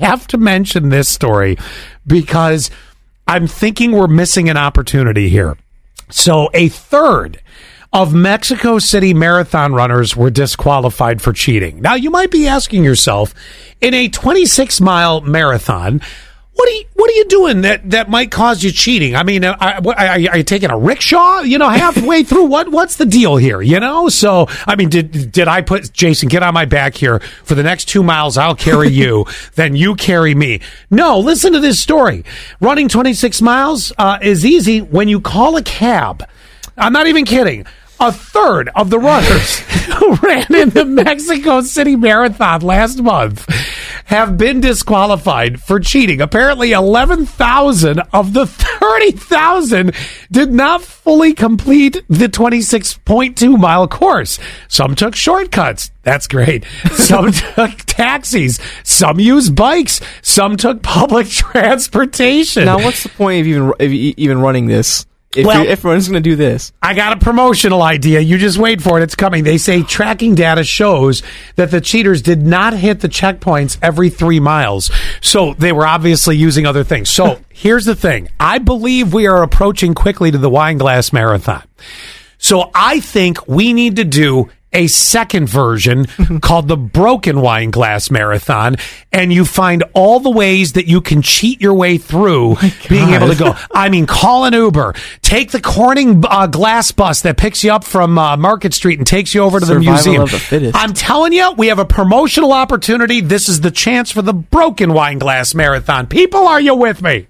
have to mention this story because I'm thinking we're missing an opportunity here. So, a third of Mexico City marathon runners were disqualified for cheating. Now, you might be asking yourself, in a 26 mile marathon, what are you, what are you doing that, that might cause you cheating? I mean, are, are you taking a rickshaw? You know, halfway through what what's the deal here? You know, so I mean, did did I put Jason get on my back here for the next two miles? I'll carry you, then you carry me. No, listen to this story. Running 26 miles uh, is easy when you call a cab. I'm not even kidding a third of the runners who ran in the Mexico City Marathon last month have been disqualified for cheating. Apparently, 11,000 of the 30,000 did not fully complete the 26.2 mile course. Some took shortcuts. That's great. Some took taxis. Some used bikes. Some took public transportation. Now, what's the point of even of even running this? If, Well- if everyone's going to do this, I got a promotional idea. You just wait for it. It's coming. They say tracking data shows that the cheaters did not hit the checkpoints every three miles. So they were obviously using other things. So here's the thing. I believe we are approaching quickly to the wine glass marathon. So I think we need to do a second version called the Broken Wine Glass Marathon, and you find all the ways that you can cheat your way through being able to go. I mean, call an Uber, take the Corning uh, glass bus that picks you up from uh, Market Street and takes you over to Survival the museum. of the fittest. I'm telling you, we have a promotional opportunity. This is the chance for the Broken Wine Glass Marathon. People, are you with me?